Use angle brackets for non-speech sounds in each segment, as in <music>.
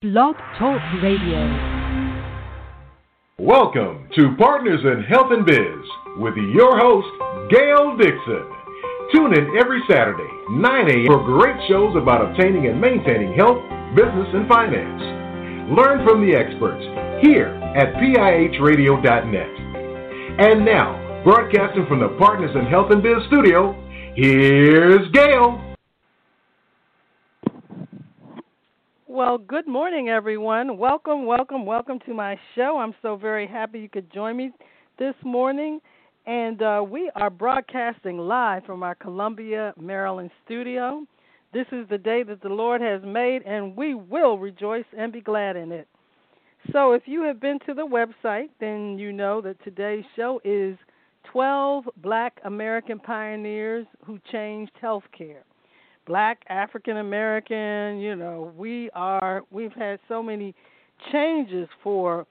Blog Talk Radio. Welcome to Partners in Health and Biz with your host, Gail Dixon. Tune in every Saturday, 9 a.m. for great shows about obtaining and maintaining health, business, and finance. Learn from the experts here at PIHradio.net. And now, broadcasting from the Partners in Health and Biz studio, here's Gail. Well, good morning, everyone. Welcome, welcome, welcome to my show. I'm so very happy you could join me this morning. And uh, we are broadcasting live from our Columbia, Maryland studio. This is the day that the Lord has made, and we will rejoice and be glad in it. So, if you have been to the website, then you know that today's show is 12 Black American Pioneers Who Changed Healthcare black African American, you know, we are we've had so many changes for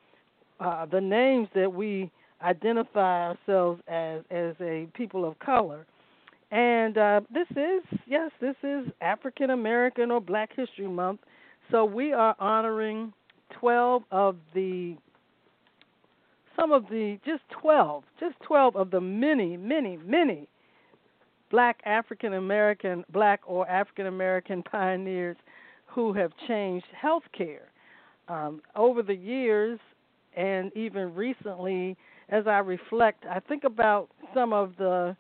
uh, the names that we identify ourselves as as a people of color. And uh, this is yes, this is African American or Black History Month. So we are honoring 12 of the some of the just 12, just 12 of the many, many, many black African American, black or African American pioneers who have changed healthcare. Um, over the years, and even recently, as I reflect, I think about some of the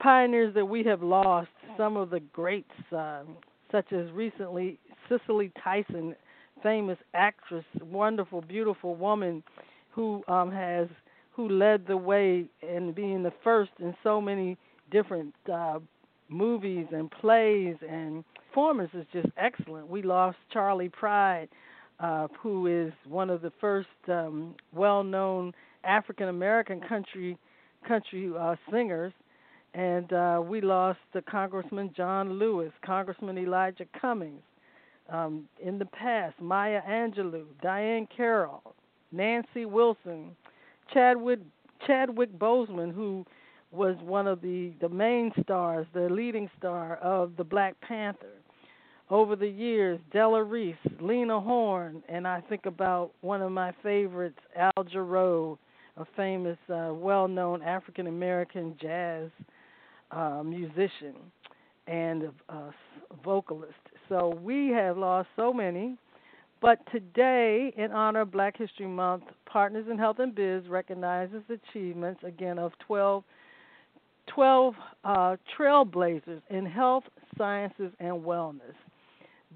pioneers that we have lost, some of the greats, um, such as recently Cicely Tyson, famous actress, wonderful, beautiful woman who um, has who led the way in being the first in so many different uh, movies and plays and performance is just excellent. We lost Charley Pride, uh, who is one of the first um, well-known African American country country uh, singers, and uh, we lost uh, Congressman John Lewis, Congressman Elijah Cummings. Um, in the past, Maya Angelou, Diahann Carroll, Nancy Wilson, Chadwick Chadwick Boseman, who was one of the the main stars, the leading star of the Black Panther. Over the years, Della Reese, Lena Horne, and I think about one of my favorites, Al Jarreau, a famous, uh, well-known African American jazz uh, musician and uh, vocalist. So we have lost so many. But today, in honor of Black History Month, Partners in Health and Biz recognizes achievements again of 12 12 uh, trailblazers in health, sciences, and wellness.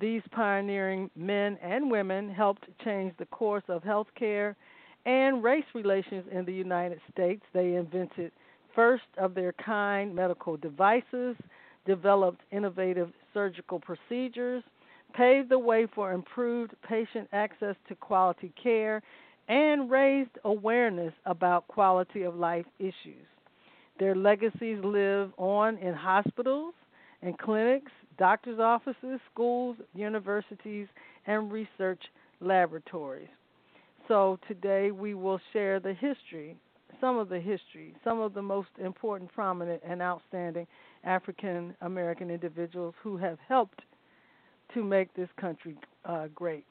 These pioneering men and women helped change the course of healthcare and race relations in the United States. They invented first of their kind medical devices, developed innovative surgical procedures, paved the way for improved patient access to quality care, and raised awareness about quality of life issues. Their legacies live on in hospitals and clinics, doctors' offices, schools, universities, and research laboratories. So today we will share the history, some of the history, some of the most important, prominent, and outstanding African American individuals who have helped to make this country uh, great.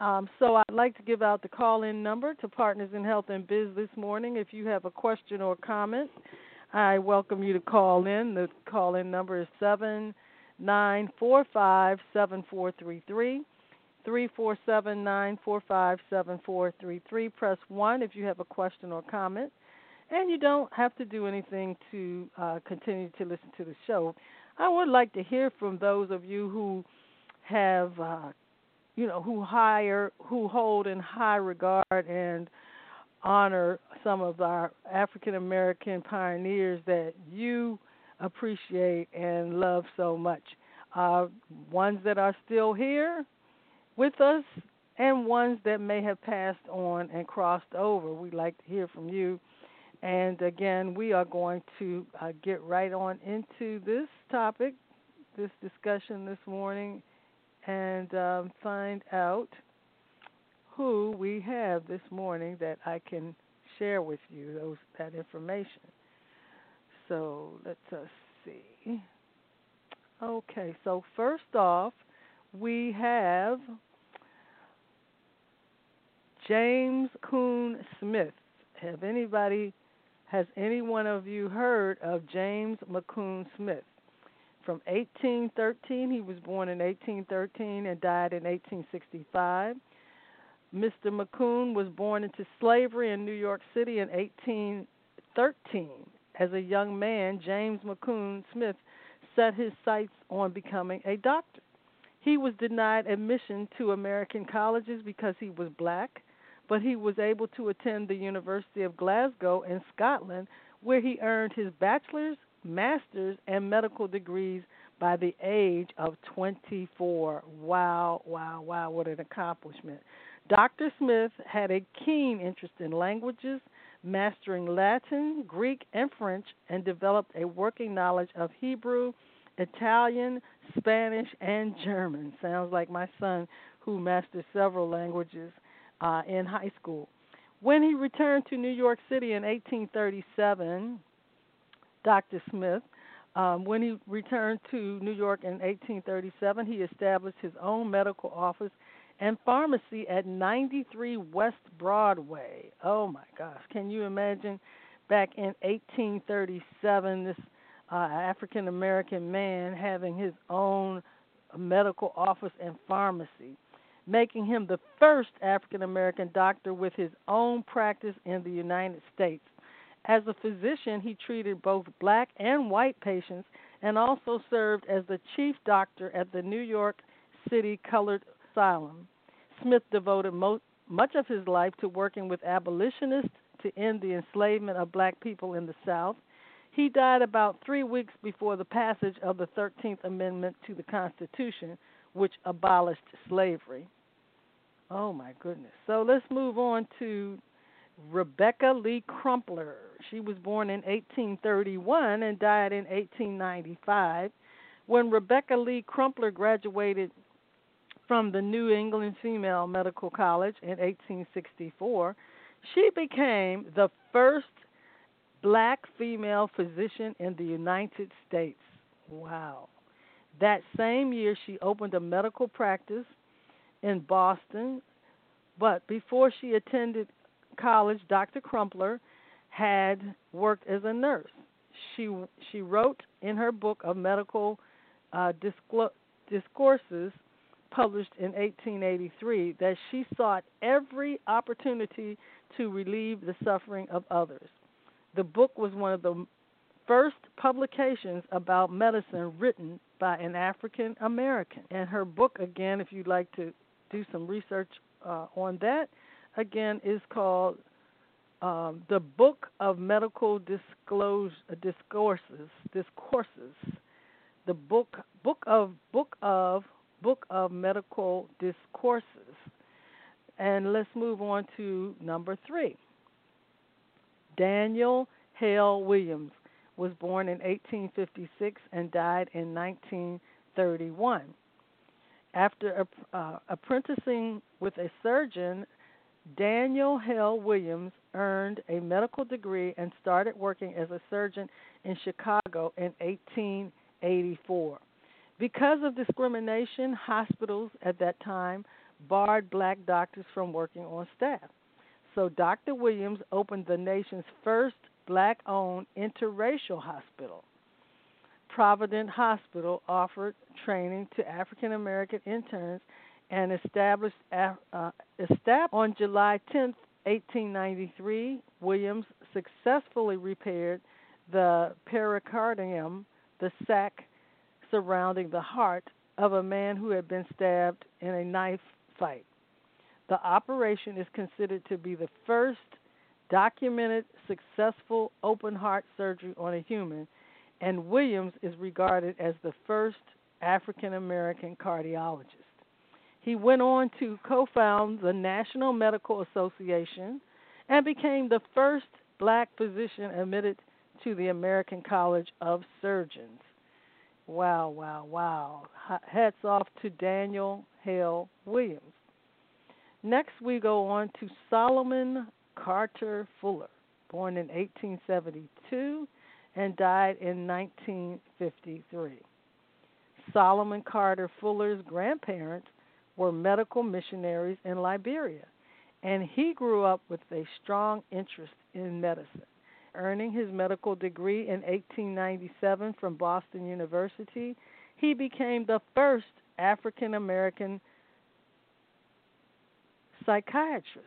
Um, so I'd like to give out the call-in number to Partners in Health and Biz this morning. If you have a question or comment, I welcome you to call in. The call-in number is seven nine four five seven four three three. Three four seven nine four five seven four three three. Press one if you have a question or comment, and you don't have to do anything to uh, continue to listen to the show. I would like to hear from those of you who have uh, you know who hire who hold in high regard and honor some of our African American pioneers that you appreciate and love so much. Uh, ones that are still here with us and ones that may have passed on and crossed over. We'd like to hear from you. And again, we are going to uh, get right on into this topic, this discussion this morning, and um, find out who we have this morning that I can share with you those that information. So let us see. Okay, so first off, we have James Coon Smith. Have anybody, has any one of you heard of James McCune Smith? From 1813, he was born in 1813 and died in 1865. Mr. McCune was born into slavery in New York City in 1813. As a young man, James McCune Smith set his sights on becoming a doctor. He was denied admission to American colleges because he was black, but he was able to attend the University of Glasgow in Scotland, where he earned his bachelor's, master's, and medical degrees by the age of 24. Wow, wow, wow, what an accomplishment. Dr. Smith had a keen interest in languages, mastering Latin, Greek, and French, and developed a working knowledge of Hebrew, Italian, Spanish, and German. Sounds like my son, who mastered several languages uh, in high school. When he returned to New York City in 1837, Dr. Smith, um, when he returned to New York in 1837, he established his own medical office and pharmacy at 93 West Broadway. Oh my gosh, can you imagine back in 1837 this uh, African American man having his own medical office and pharmacy, making him the first African American doctor with his own practice in the United States. As a physician, he treated both black and white patients and also served as the chief doctor at the New York City Colored Asylum. Smith devoted much of his life to working with abolitionists to end the enslavement of black people in the South. He died about three weeks before the passage of the 13th Amendment to the Constitution, which abolished slavery. Oh, my goodness. So let's move on to Rebecca Lee Crumpler. She was born in 1831 and died in 1895. When Rebecca Lee Crumpler graduated from the New England Female Medical College in 1864, she became the first black female physician in the United States. Wow. That same year, she opened a medical practice in Boston, but before she attended college, Dr. Crumpler had worked as a nurse. She she wrote in her book of medical uh, discourses published in 1883 that she sought every opportunity to relieve the suffering of others. The book was one of the first publications about medicine written by an African American. And her book, again, if you'd like to do some research uh, on that, again, is called um, The Book of Medical uh, Discourses. Discourses. The book, book of, book of Book of Medical Discourses. And let's move on to number three. Daniel Hale Williams was born in 1856 and died in 1931. After uh, apprenticing with a surgeon, Daniel Hale Williams earned a medical degree and started working as a surgeon in Chicago in 1884. Because of discrimination, hospitals at that time barred black doctors from working on staff. So Dr. Williams opened the nation's first black owned interracial hospital. Provident Hospital offered training to African American interns and established, uh, established on July 10, 1893. Williams successfully repaired the pericardium, the sac surrounding the heart of a man who had been stabbed in a knife fight. The operation is considered to be the first documented successful open heart surgery on a human, and Williams is regarded as the first African American cardiologist. He went on to co found the National Medical Association and became the first black physician admitted to the American College of Surgeons. Wow, wow, wow. Hats off to Daniel Hale Williams. Next, we go on to Solomon Carter Fuller, born in 1872 and died in 1953. Solomon Carter Fuller's grandparents were medical missionaries in Liberia, and he grew up with a strong interest in medicine. Earning his medical degree in 1897 from Boston University, he became the first African American psychiatrist.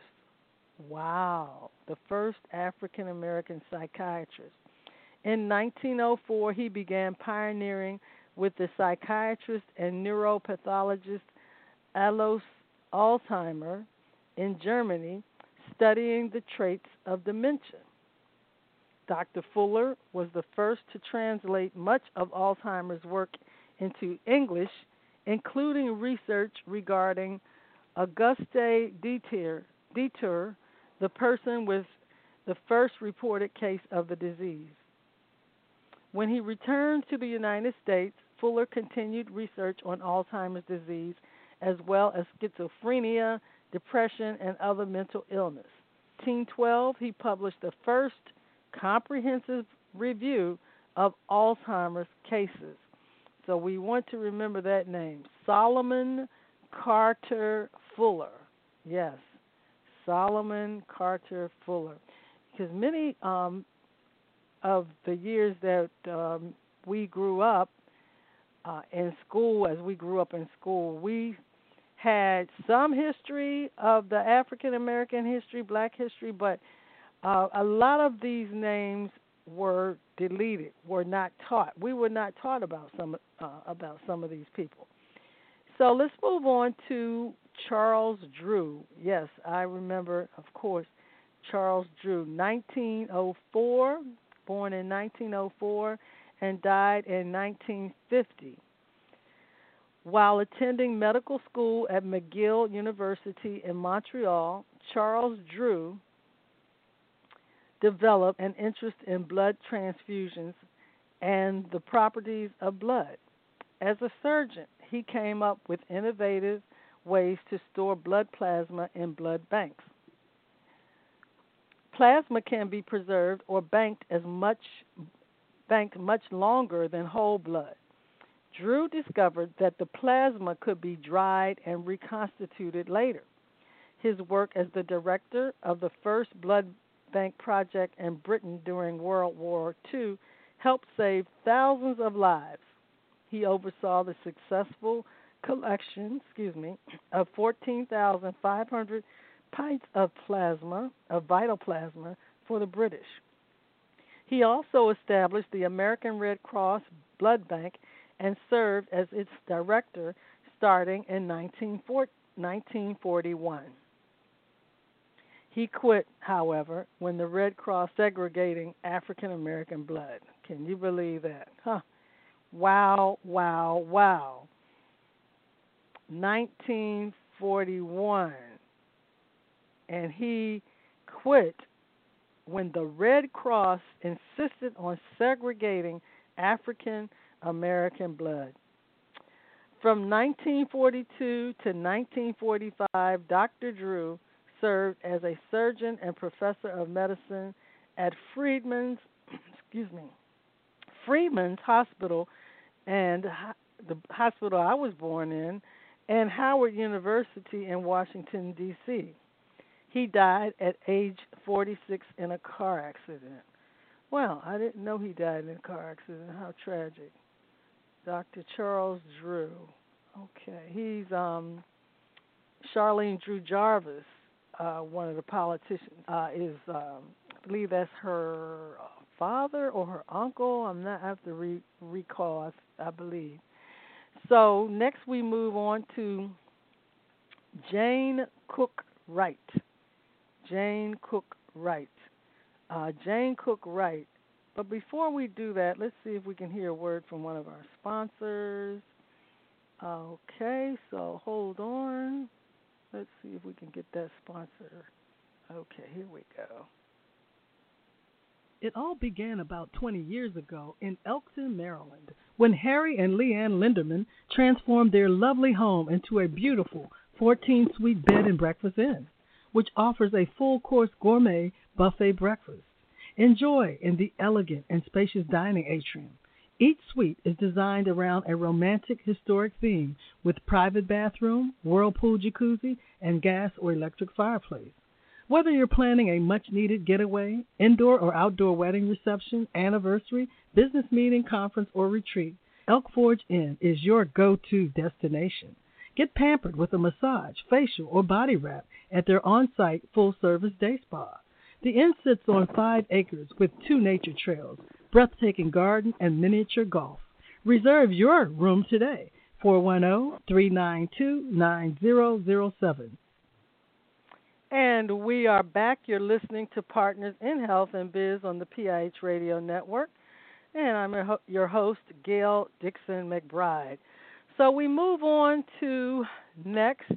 Wow, the first African American psychiatrist. In 1904, he began pioneering with the psychiatrist and neuropathologist Alois Alzheimer in Germany, studying the traits of dementia. Dr. Fuller was the first to translate much of Alzheimer's work into English, including research regarding Auguste Deter, the person with the first reported case of the disease. When he returned to the United States, Fuller continued research on Alzheimer's disease as well as schizophrenia, depression, and other mental illness. In 1912, he published the first comprehensive review of Alzheimer's cases. So we want to remember that name Solomon Carter Fuller. Yes, Solomon Carter Fuller. Because many um, of the years that um, we grew up uh, in school, as we grew up in school, we had some history of the African American history, black history, but uh, a lot of these names were deleted, were not taught. We were not taught about some uh, about some of these people. So let's move on to Charles Drew. Yes, I remember, of course, Charles Drew, 1904, born in 1904 and died in 1950. While attending medical school at McGill University in Montreal, Charles Drew developed an interest in blood transfusions and the properties of blood. As a surgeon, he came up with innovative ways to store blood plasma in blood banks. Plasma can be preserved or banked as much banked much longer than whole blood. Drew discovered that the plasma could be dried and reconstituted later. His work as the director of the first blood bank project in Britain during World War II helped save thousands of lives. He oversaw the successful collection, excuse me, of 14,500 pints of plasma, of vital plasma for the British. He also established the American Red Cross Blood Bank and served as its director starting in 1941. He quit, however, when the Red Cross segregating African American blood. Can you believe that? Huh. Wow, wow, wow. 1941. And he quit when the Red Cross insisted on segregating African American blood. From 1942 to 1945, Dr. Drew served as a surgeon and professor of medicine at Freedmen's, <clears throat> excuse me, Freedmen's Hospital and the hospital I was born in, and Howard University in Washington D.C. He died at age 46 in a car accident. Well, I didn't know he died in a car accident. How tragic. Dr. Charles Drew. Okay, he's um, Charlene Drew Jarvis, uh, one of the politicians. Uh, is um, I believe that's her father or her uncle. I'm not I have to re- recall. I, I believe. So next we move on to Jane Cook Wright. Jane Cook Wright. Uh, Jane Cook Wright but before we do that, let's see if we can hear a word from one of our sponsors. Okay, so hold on. Let's see if we can get that sponsor. Okay, here we go. It all began about 20 years ago in Elkton, Maryland, when Harry and Leanne Linderman transformed their lovely home into a beautiful 14 suite bed and breakfast inn, which offers a full course gourmet buffet breakfast. Enjoy in the elegant and spacious dining atrium. Each suite is designed around a romantic historic theme with private bathroom, whirlpool jacuzzi, and gas or electric fireplace. Whether you're planning a much needed getaway, indoor or outdoor wedding reception, anniversary, business meeting, conference, or retreat, Elk Forge Inn is your go to destination. Get pampered with a massage, facial, or body wrap at their on site full service day spa. The inn sits on five acres with two nature trails, breathtaking garden, and miniature golf. Reserve your room today. 410 392 9007. And we are back. You're listening to Partners in Health and Biz on the PIH Radio Network. And I'm your host, Gail Dixon McBride. So we move on to next,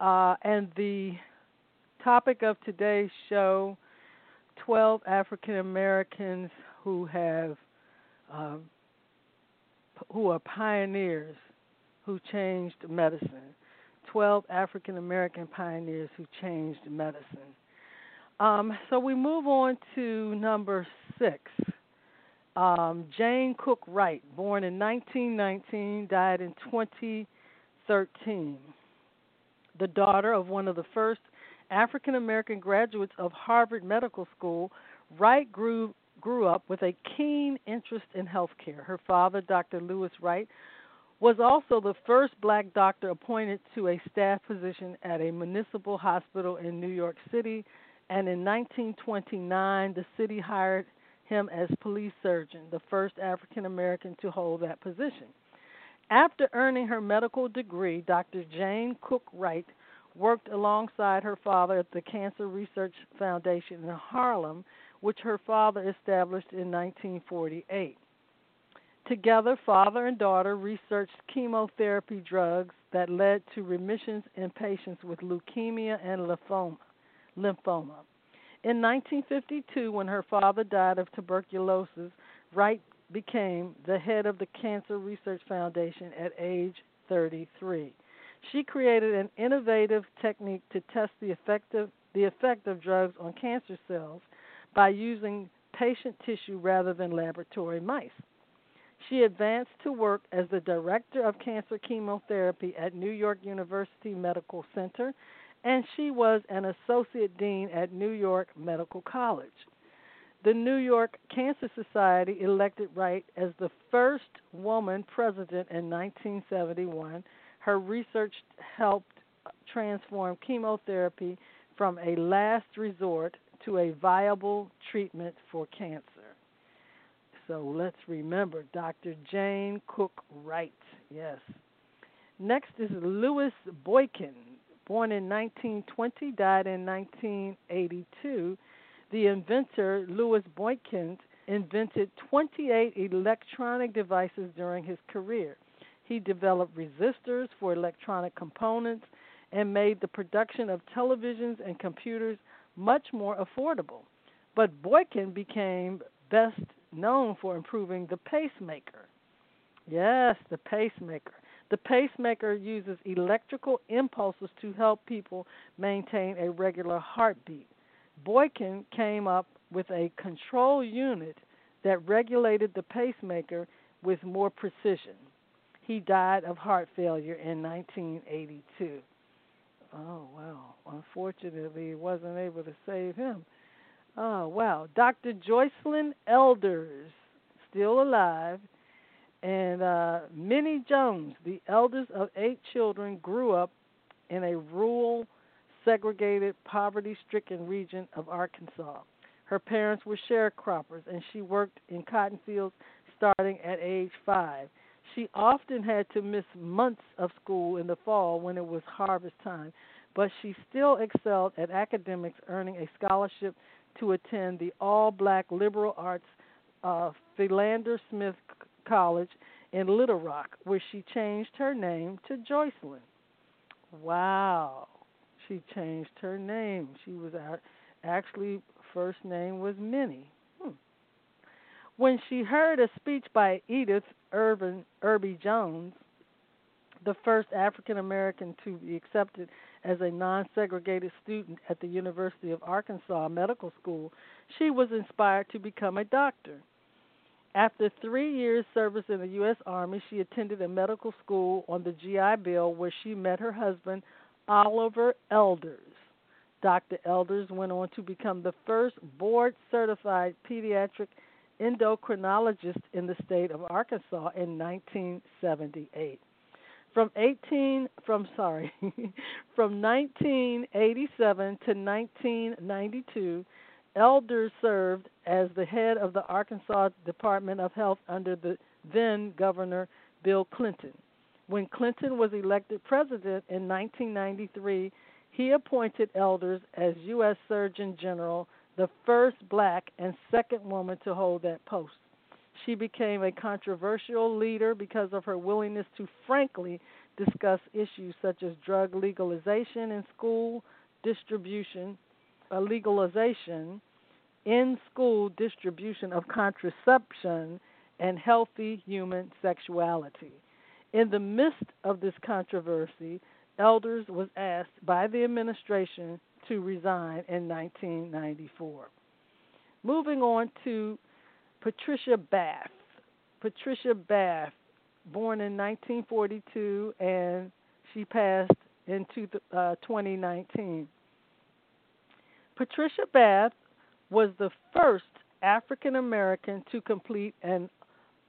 uh, and the topic of today's show 12 African Americans who have. Uh, who are pioneers who changed medicine. 12 African American pioneers who changed medicine. Um, so we move on to number six. Um, Jane Cook Wright, born in 1919, died in 2013. The daughter of one of the first African American graduates of Harvard Medical School, Wright grew, grew up with a keen interest in healthcare. Her father, Dr. Lewis Wright, was also the first black doctor appointed to a staff position at a municipal hospital in New York City, and in 1929 the city hired him as police surgeon, the first African American to hold that position. After earning her medical degree, Dr. Jane Cook Wright worked alongside her father at the Cancer Research Foundation in Harlem, which her father established in 1948. Together, father and daughter researched chemotherapy drugs that led to remissions in patients with leukemia and lymphoma. lymphoma. In 1952, when her father died of tuberculosis, Wright became the head of the Cancer Research Foundation at age 33. She created an innovative technique to test the, effective, the effect of drugs on cancer cells by using patient tissue rather than laboratory mice. She advanced to work as the director of cancer chemotherapy at New York University Medical Center, and she was an associate dean at New York Medical College. The New York Cancer Society elected Wright as the first woman president in 1971. Her research helped transform chemotherapy from a last resort to a viable treatment for cancer. So let's remember Dr. Jane Cook Wright. Yes. Next is Louis Boykin, born in 1920, died in 1982. The inventor, Louis Boykin, invented 28 electronic devices during his career. He developed resistors for electronic components and made the production of televisions and computers much more affordable. But Boykin became best known for improving the pacemaker. Yes, the pacemaker. The pacemaker uses electrical impulses to help people maintain a regular heartbeat. Boykin came up with a control unit that regulated the pacemaker with more precision. He died of heart failure in 1982. Oh, wow. Unfortunately, he wasn't able to save him. Oh, wow. Dr. Joycelyn Elders, still alive, and uh, Minnie Jones, the eldest of eight children, grew up in a rural, segregated, poverty stricken region of Arkansas. Her parents were sharecroppers, and she worked in cotton fields starting at age five. She often had to miss months of school in the fall when it was harvest time, but she still excelled at academics, earning a scholarship to attend the all black liberal arts uh, Philander Smith College in Little Rock, where she changed her name to Joycelyn. Wow, she changed her name. She was actually first name was Minnie. When she heard a speech by Edith Irvin Irby Jones, the first African American to be accepted as a non segregated student at the University of Arkansas Medical School, she was inspired to become a doctor. After three years' service in the U.S. Army, she attended a medical school on the GI Bill where she met her husband, Oliver Elders. Dr. Elders went on to become the first board certified pediatric endocrinologist in the state of Arkansas in 1978. From 18 from sorry, <laughs> from 1987 to 1992, Elders served as the head of the Arkansas Department of Health under the then Governor Bill Clinton. When Clinton was elected president in 1993, he appointed Elders as U.S. Surgeon General, the first black and second woman to hold that post. She became a controversial leader because of her willingness to frankly discuss issues such as drug legalization in school distribution, uh, legalization in school distribution of contraception, and healthy human sexuality. In the midst of this controversy, Elders was asked by the administration to resign in 1994. Moving on to Patricia Bath. Patricia Bath, born in 1942 and she passed in two, uh, 2019. Patricia Bath was the first African American to complete an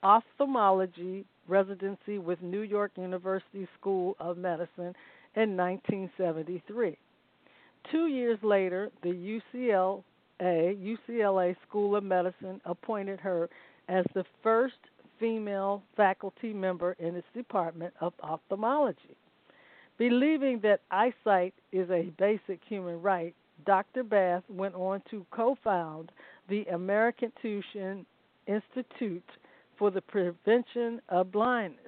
ophthalmology residency with New York University School of Medicine in 1973. Two years later, the UCLA, UCLA School of Medicine appointed her as the first female faculty member in its department of ophthalmology. Believing that eyesight is a basic human right, Dr. Bath went on to co found the American Tuition Institute for the Prevention of Blindness.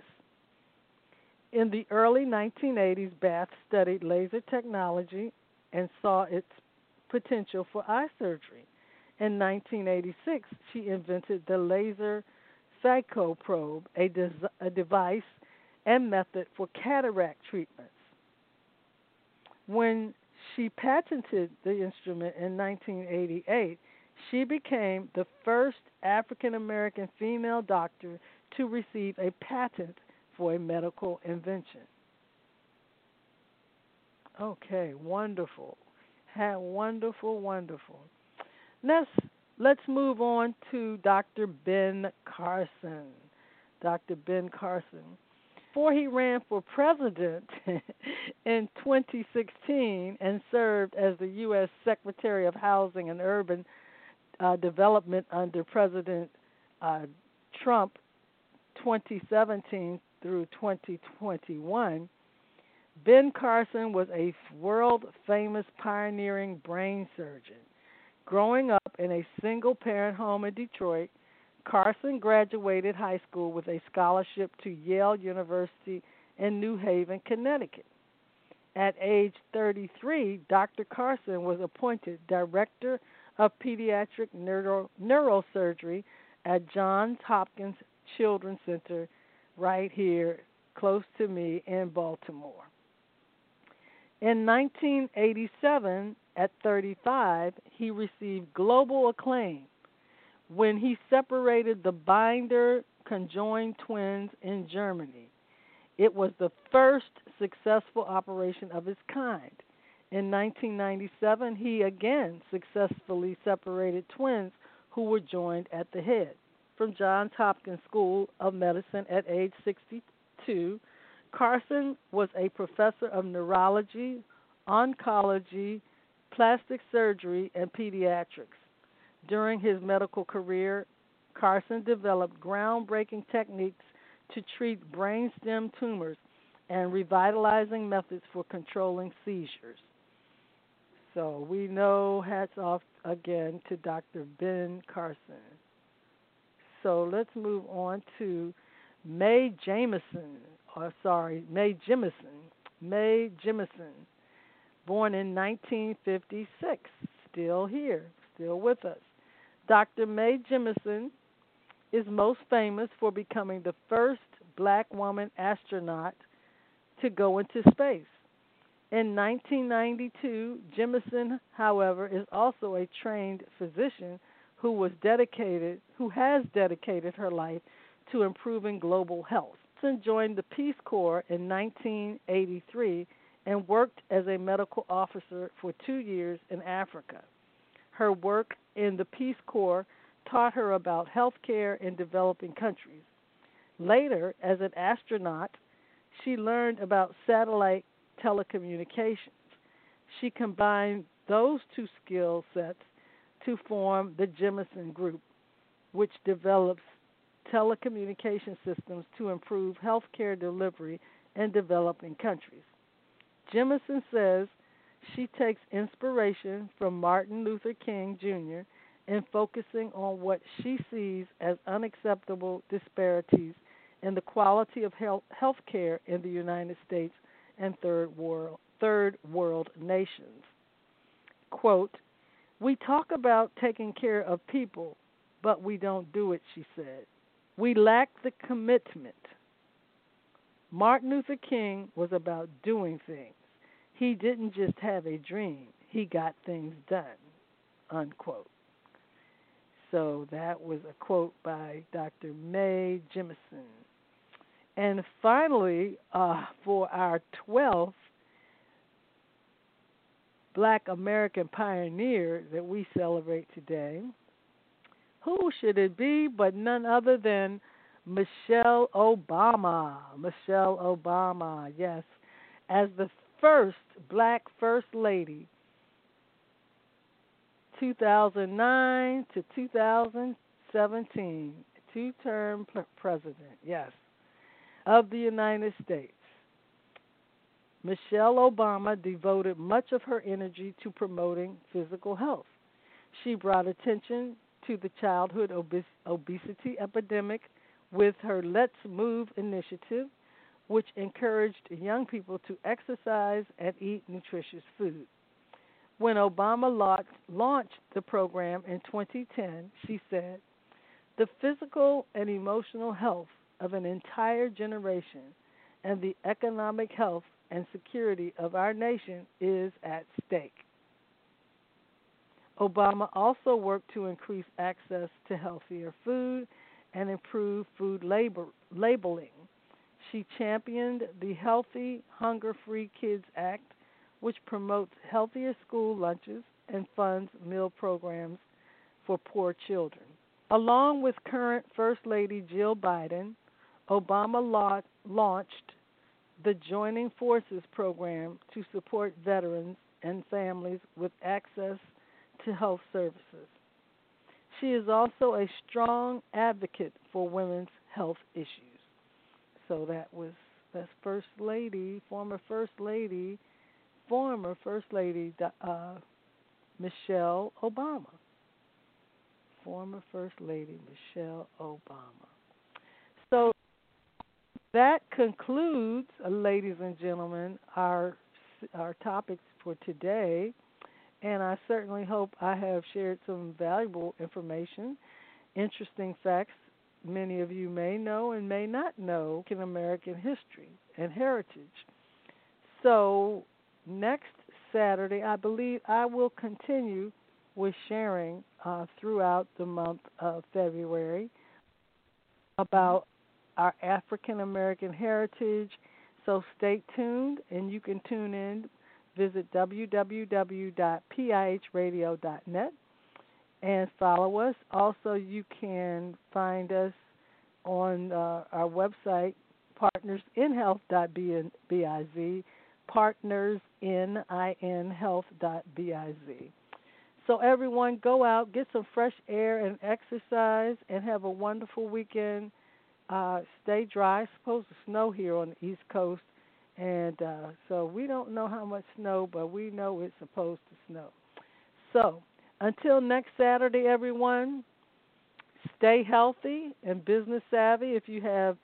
In the early 1980s, Bath studied laser technology and saw its potential for eye surgery. In 1986, she invented the laserphaco probe, a, des- a device and method for cataract treatments. When she patented the instrument in 1988, she became the first African American female doctor to receive a patent for a medical invention. Okay, wonderful. Wonderful, wonderful. Let's let's move on to Dr. Ben Carson. Dr. Ben Carson. Before he ran for president <laughs> in 2016 and served as the U.S. Secretary of Housing and Urban uh, Development under President uh, Trump 2017 through 2021, Ben Carson was a world famous pioneering brain surgeon. Growing up in a single parent home in Detroit, Carson graduated high school with a scholarship to Yale University in New Haven, Connecticut. At age 33, Dr. Carson was appointed Director of Pediatric Neuro- Neurosurgery at Johns Hopkins Children's Center right here close to me in Baltimore. In 1987, at 35, he received global acclaim when he separated the binder conjoined twins in Germany. It was the first successful operation of its kind. In 1997, he again successfully separated twins who were joined at the head. From Johns Hopkins School of Medicine at age 62, Carson was a professor of neurology, oncology, plastic surgery, and pediatrics. During his medical career, Carson developed groundbreaking techniques to treat brainstem tumors and revitalizing methods for controlling seizures. So we know hats off again to Dr. Ben Carson. So let's move on to Mae Jameson, or sorry, Mae Jemison. Mae Jemison, born in 1956, still here, still with us. Dr. Mae Jemison is most famous for becoming the first black woman astronaut to go into space. In 1992, Jemison, however, is also a trained physician who was dedicated, who has dedicated her life to improving global health. Jemison joined the Peace Corps in 1983 and worked as a medical officer for two years in Africa. Her work in the Peace Corps taught her about health care in developing countries. Later, as an astronaut, she learned about satellite telecommunications. She combined those two skill sets to form the Jemison Group, which develops telecommunication systems to improve healthcare delivery in developing countries. Jemison says she takes inspiration from Martin Luther King Jr. in focusing on what she sees as unacceptable disparities in the quality of health care in the United States and third world third world nations. Quote, we talk about taking care of people, but we don't do it, she said. We lack the commitment. Martin Luther King was about doing things. He didn't just have a dream, he got things done. Unquote. So that was a quote by Dr. Mae Jemison. And finally, uh, for our 12th Black American pioneer that we celebrate today, who should it be but none other than Michelle Obama? Michelle Obama, yes, as the first black first lady 2009 to 2017, two term president, yes, of the United States. Michelle Obama devoted much of her energy to promoting physical health. She brought attention to the childhood obes- obesity epidemic with her Let's Move initiative, which encouraged young people to exercise and eat nutritious food. When Obama launched the program in 2010, she said, The physical and emotional health of an entire generation and the economic health and security of our nation is at stake. Obama also worked to increase access to healthier food and improve food labor, labeling. She championed the Healthy Hunger Free Kids Act, which promotes healthier school lunches and funds meal programs for poor children. Along with current First Lady Jill Biden, Obama launched the Joining Forces program to support veterans and families with access to health services. She is also a strong advocate for women's health issues. So that was that's First Lady, former First Lady, former First Lady uh, Michelle Obama. Former First Lady Michelle Obama. So that concludes, uh, ladies and gentlemen, our our topics for today. And I certainly hope I have shared some valuable information, interesting facts many of you may know and may not know in American history and heritage. So, next Saturday, I believe I will continue with sharing uh, throughout the month of February about our African American heritage. So stay tuned, and you can tune in. Visit www.pihradio.net and follow us. Also, you can find us on uh, our website, partnersinhealth.biz, partnersinhealth.biz. So, everyone, go out, get some fresh air and exercise, and have a wonderful weekend uh, stay dry. It's supposed to snow here on the East Coast, and uh, so we don't know how much snow, but we know it's supposed to snow. So until next Saturday, everyone, stay healthy and business savvy. If you have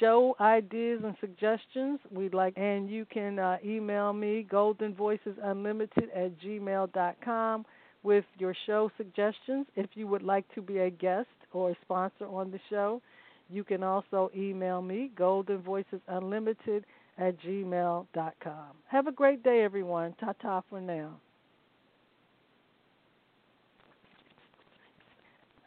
show ideas and suggestions, we'd like, and you can uh, email me goldenvoicesunlimited at gmail.com with your show suggestions. If you would like to be a guest or a sponsor on the show, you can also email me, goldenvoicesunlimited at gmail.com. Have a great day, everyone. Ta ta for now.